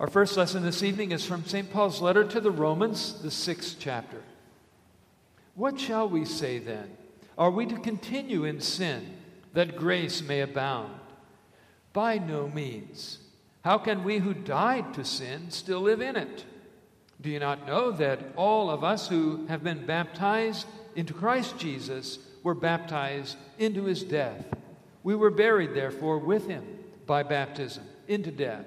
Our first lesson this evening is from St. Paul's letter to the Romans, the sixth chapter. What shall we say then? Are we to continue in sin that grace may abound? By no means. How can we who died to sin still live in it? Do you not know that all of us who have been baptized into Christ Jesus were baptized into his death? We were buried, therefore, with him by baptism into death,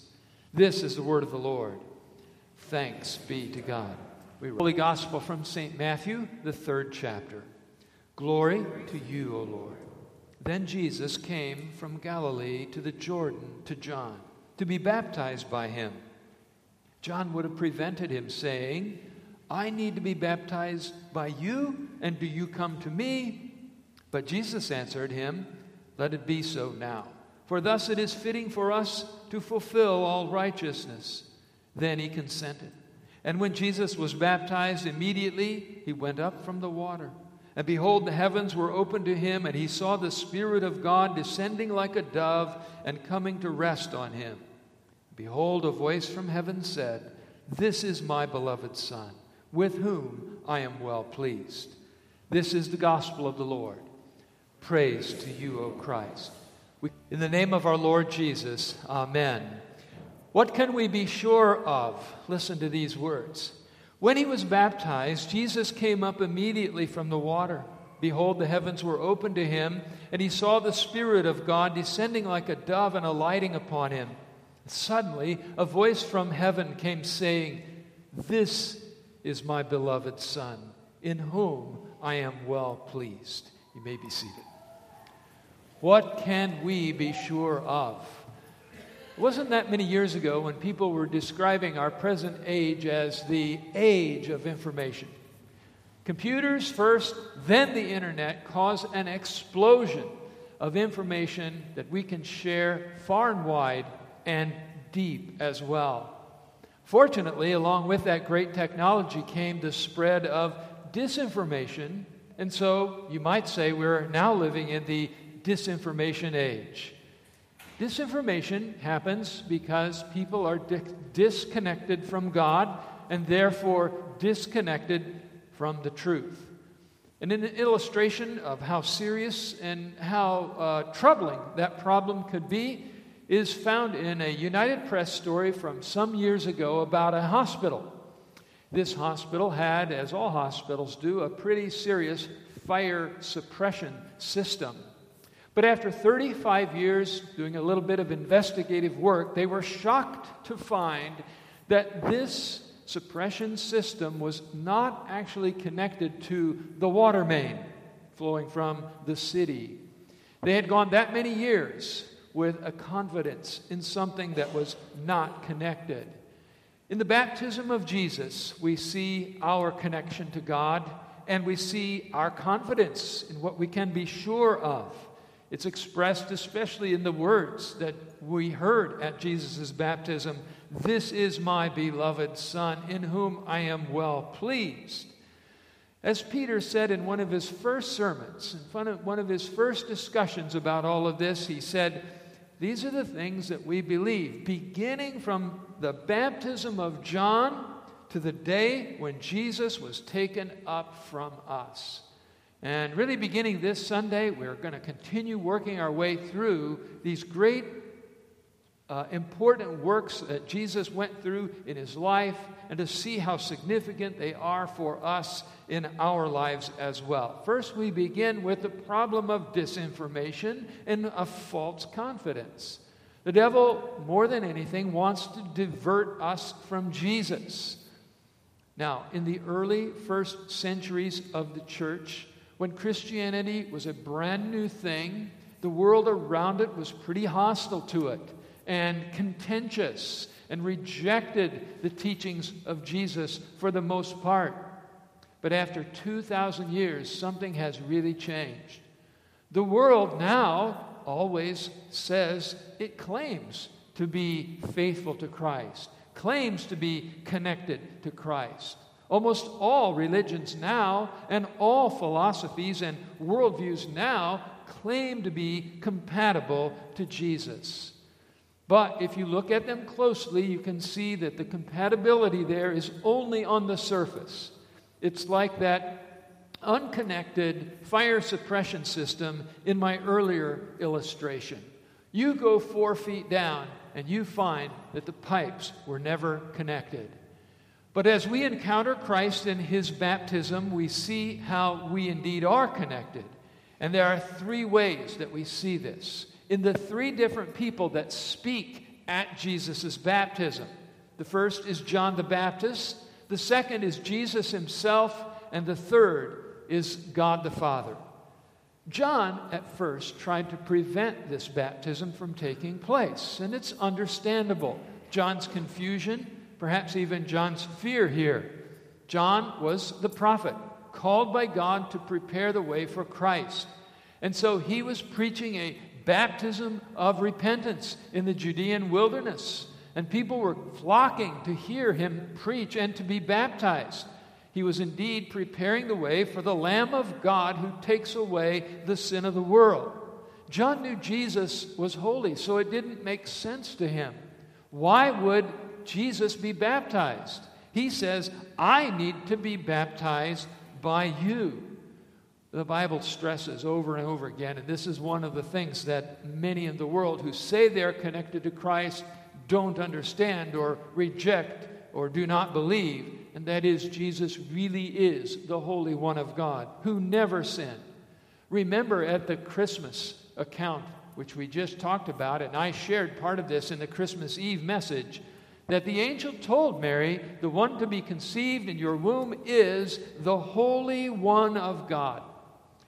This is the word of the Lord. Thanks be to God. We read Holy Gospel from St. Matthew, the third chapter. Glory to you, O Lord. Then Jesus came from Galilee to the Jordan to John to be baptized by him. John would have prevented him, saying, I need to be baptized by you, and do you come to me? But Jesus answered him, Let it be so now, for thus it is fitting for us to fulfill all righteousness. Then he consented. And when Jesus was baptized, immediately he went up from the water. And behold, the heavens were opened to him, and he saw the Spirit of God descending like a dove and coming to rest on him. Behold, a voice from heaven said, This is my beloved Son, with whom I am well pleased. This is the gospel of the Lord. Praise to you, O Christ. In the name of our Lord Jesus, Amen. What can we be sure of? Listen to these words. When he was baptized, Jesus came up immediately from the water. Behold, the heavens were opened to him, and he saw the Spirit of God descending like a dove and alighting upon him. Suddenly, a voice from heaven came saying, This is my beloved Son, in whom I am well pleased. You may be seated. What can we be sure of? It wasn't that many years ago when people were describing our present age as the age of information. Computers first, then the internet cause an explosion of information that we can share far and wide and deep as well. Fortunately, along with that great technology came the spread of disinformation, and so you might say we're now living in the disinformation age. Disinformation happens because people are di- disconnected from God and therefore disconnected from the truth. And an illustration of how serious and how uh, troubling that problem could be is found in a United Press story from some years ago about a hospital. This hospital had, as all hospitals do, a pretty serious fire suppression system. But after 35 years doing a little bit of investigative work, they were shocked to find that this suppression system was not actually connected to the water main flowing from the city. They had gone that many years with a confidence in something that was not connected. In the baptism of Jesus, we see our connection to God and we see our confidence in what we can be sure of. It's expressed especially in the words that we heard at Jesus' baptism This is my beloved Son, in whom I am well pleased. As Peter said in one of his first sermons, in one of his first discussions about all of this, he said, These are the things that we believe, beginning from the baptism of John to the day when Jesus was taken up from us. And really, beginning this Sunday, we're going to continue working our way through these great uh, important works that Jesus went through in his life and to see how significant they are for us in our lives as well. First, we begin with the problem of disinformation and of false confidence. The devil, more than anything, wants to divert us from Jesus. Now, in the early first centuries of the church, when Christianity was a brand new thing, the world around it was pretty hostile to it and contentious and rejected the teachings of Jesus for the most part. But after 2,000 years, something has really changed. The world now always says it claims to be faithful to Christ, claims to be connected to Christ. Almost all religions now and all philosophies and worldviews now claim to be compatible to Jesus. But if you look at them closely, you can see that the compatibility there is only on the surface. It's like that unconnected fire suppression system in my earlier illustration. You go four feet down and you find that the pipes were never connected. But as we encounter Christ in his baptism, we see how we indeed are connected. And there are three ways that we see this in the three different people that speak at Jesus' baptism. The first is John the Baptist, the second is Jesus himself, and the third is God the Father. John, at first, tried to prevent this baptism from taking place, and it's understandable. John's confusion, perhaps even John's fear here. John was the prophet, called by God to prepare the way for Christ. And so he was preaching a baptism of repentance in the Judean wilderness. And people were flocking to hear him preach and to be baptized. He was indeed preparing the way for the Lamb of God who takes away the sin of the world. John knew Jesus was holy, so it didn't make sense to him. Why would Jesus be baptized? He says, I need to be baptized by you the Bible stresses over and over again, and this is one of the things that many in the world who say they're connected to Christ don't understand or reject or do not believe, and that is Jesus really is the Holy One of God who never sinned. Remember at the Christmas account, which we just talked about, and I shared part of this in the Christmas Eve message, that the angel told Mary, The one to be conceived in your womb is the Holy One of God.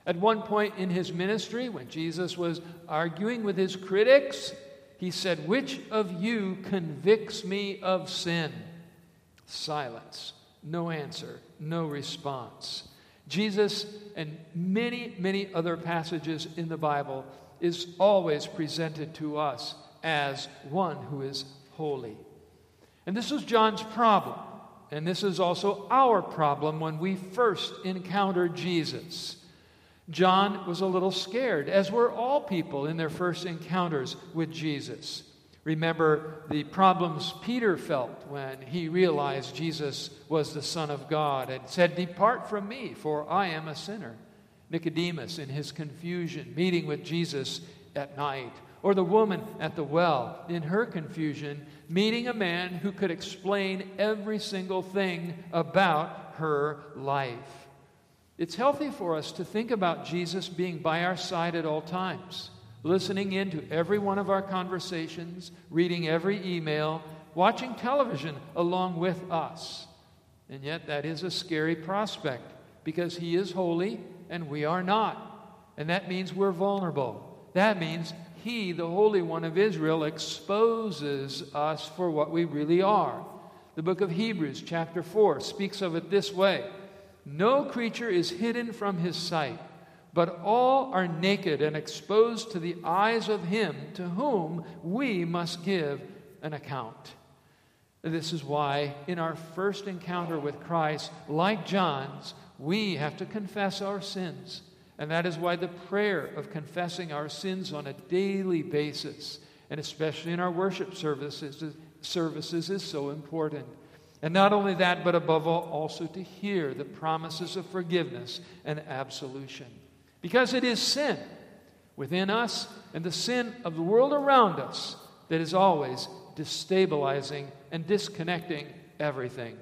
At one point in his ministry, when Jesus was arguing with his critics, he said, Which of you convicts me of sin? Silence. No answer. No response. Jesus, and many, many other passages in the Bible, is always presented to us as one who is holy. And this was John's problem. And this is also our problem when we first encounter Jesus. John was a little scared, as were all people in their first encounters with Jesus. Remember the problems Peter felt when he realized Jesus was the Son of God and said, Depart from me, for I am a sinner. Nicodemus, in his confusion, meeting with Jesus at night. Or the woman at the well, in her confusion, meeting a man who could explain every single thing about her life. It's healthy for us to think about Jesus being by our side at all times, listening in to every one of our conversations, reading every email, watching television along with us. And yet, that is a scary prospect because He is holy and we are not. And that means we're vulnerable. That means He, the Holy One of Israel, exposes us for what we really are. The book of Hebrews, chapter 4, speaks of it this way. No creature is hidden from his sight, but all are naked and exposed to the eyes of him to whom we must give an account. This is why, in our first encounter with Christ, like John's, we have to confess our sins. And that is why the prayer of confessing our sins on a daily basis, and especially in our worship services, services is so important. And not only that, but above all, also to hear the promises of forgiveness and absolution. Because it is sin within us and the sin of the world around us that is always destabilizing and disconnecting everything.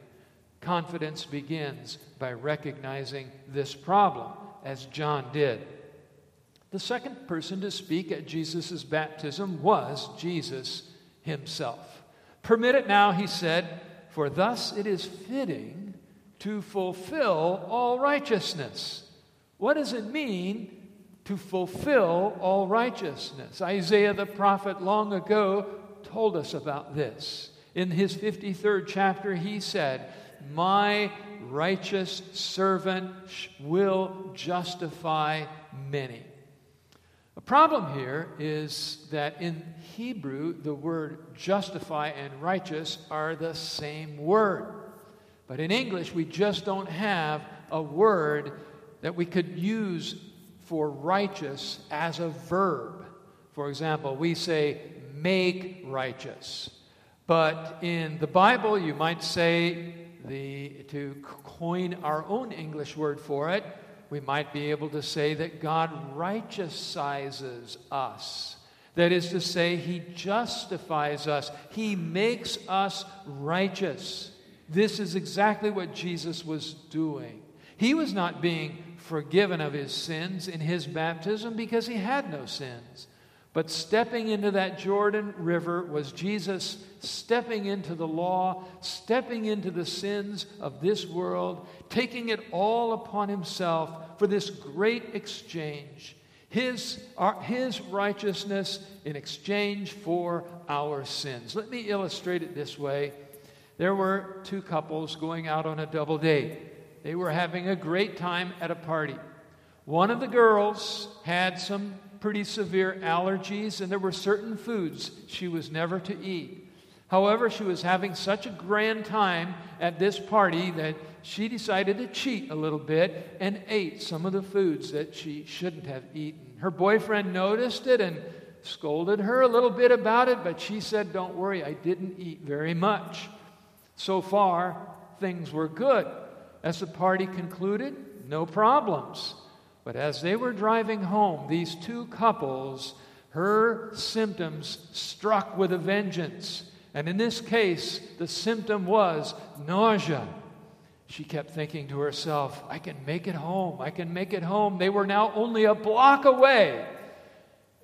Confidence begins by recognizing this problem, as John did. The second person to speak at Jesus' baptism was Jesus himself. Permit it now, he said, for thus it is fitting to fulfill all righteousness. What does it mean to fulfill all righteousness? Isaiah the prophet long ago told us about this. In his 53rd chapter, he said, My righteous servant will justify many. A problem here is that in Hebrew, the word justify and righteous are the same word. But in English, we just don't have a word that we could use for righteous as a verb. For example, we say make righteous. But in the Bible, you might say the to coin our own English word for it, we might be able to say that God righteousizes us. That is to say, He justifies us, He makes us righteous. This is exactly what Jesus was doing. He was not being forgiven of his sins in his baptism because he had no sins. But stepping into that Jordan River was Jesus stepping into the law, stepping into the sins of this world, taking it all upon himself for this great exchange. His, our, his righteousness in exchange for our sins. Let me illustrate it this way. There were two couples going out on a double date. They were having a great time at a party. One of the girls had some pretty severe allergies, and there were certain foods she was never to eat. However, she was having such a grand time at this party that she decided to cheat a little bit and ate some of the foods that she shouldn't have eaten. Her boyfriend noticed it and scolded her a little bit about it, but she said, Don't worry, I didn't eat very much. So far, things were good. As the party concluded, no problems. But as they were driving home, these two couples, her symptoms struck with a vengeance. And in this case, the symptom was nausea. She kept thinking to herself, I can make it home. I can make it home. They were now only a block away.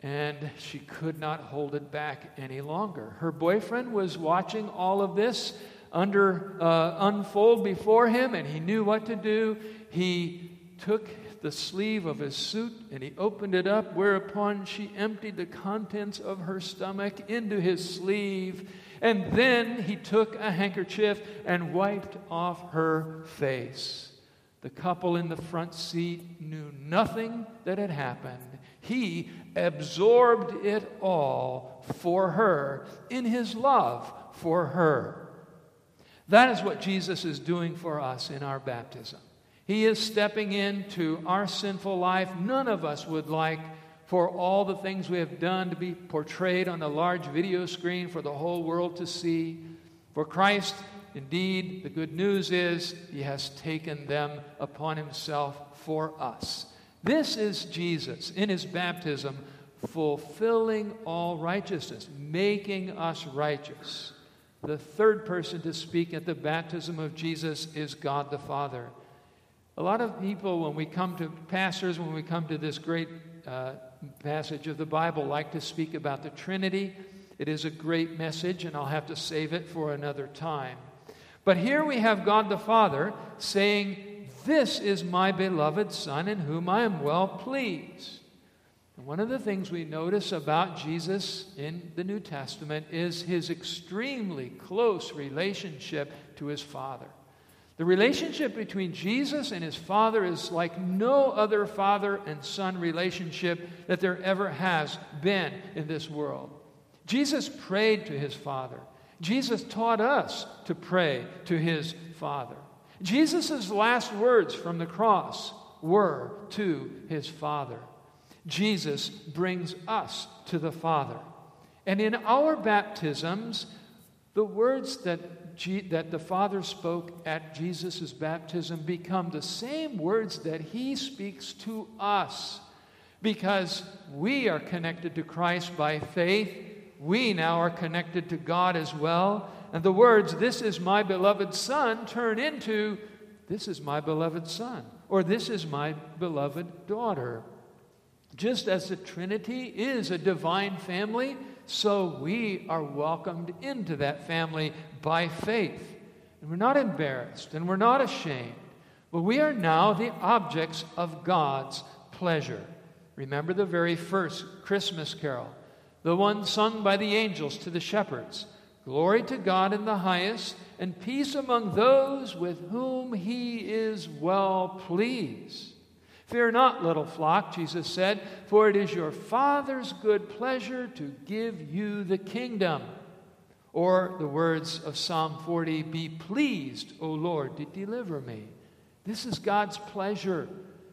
And she could not hold it back any longer. Her boyfriend was watching all of this under uh, unfold before him, and he knew what to do. He took the sleeve of his suit and he opened it up, whereupon she emptied the contents of her stomach into his sleeve. And then he took a handkerchief and wiped off her face. The couple in the front seat knew nothing that had happened. He absorbed it all for her in his love for her. That is what Jesus is doing for us in our baptism. He is stepping into our sinful life. None of us would like for all the things we have done to be portrayed on a large video screen for the whole world to see. For Christ, indeed, the good news is he has taken them upon himself for us. This is Jesus in his baptism, fulfilling all righteousness, making us righteous. The third person to speak at the baptism of Jesus is God the Father. A lot of people, when we come to pastors, when we come to this great uh, passage of the Bible, like to speak about the Trinity. It is a great message, and I'll have to save it for another time. But here we have God the Father saying, This is my beloved Son in whom I am well pleased. And one of the things we notice about Jesus in the New Testament is his extremely close relationship to his Father. The relationship between Jesus and his Father is like no other father and son relationship that there ever has been in this world. Jesus prayed to his Father. Jesus taught us to pray to his Father. Jesus' last words from the cross were to his Father. Jesus brings us to the Father. And in our baptisms, the words that that the Father spoke at Jesus' baptism become the same words that He speaks to us because we are connected to Christ by faith. we now are connected to God as well. And the words, This is my beloved Son, turn into, This is my beloved Son, or This is my beloved daughter. Just as the Trinity is a divine family, so we are welcomed into that family by faith. And we're not embarrassed and we're not ashamed, but we are now the objects of God's pleasure. Remember the very first Christmas carol, the one sung by the angels to the shepherds. Glory to God in the highest, and peace among those with whom he is well pleased. Fear not, little flock, Jesus said, for it is your Father's good pleasure to give you the kingdom. Or the words of Psalm 40 Be pleased, O Lord, to deliver me. This is God's pleasure.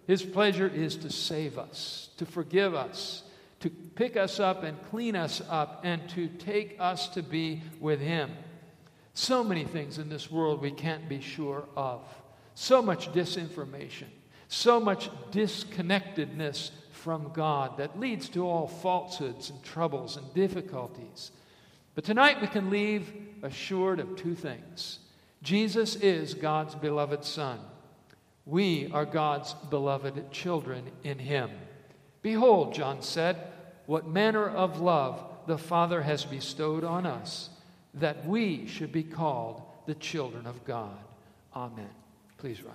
His pleasure is to save us, to forgive us, to pick us up and clean us up, and to take us to be with Him. So many things in this world we can't be sure of. So much disinformation so much disconnectedness from God that leads to all falsehoods and troubles and difficulties. But tonight we can leave assured of two things Jesus is God's beloved Son. We are God's beloved children in Him. Behold, John said, what manner of love the Father has bestowed on us, that we should be called the children of God. Amen. Please rise.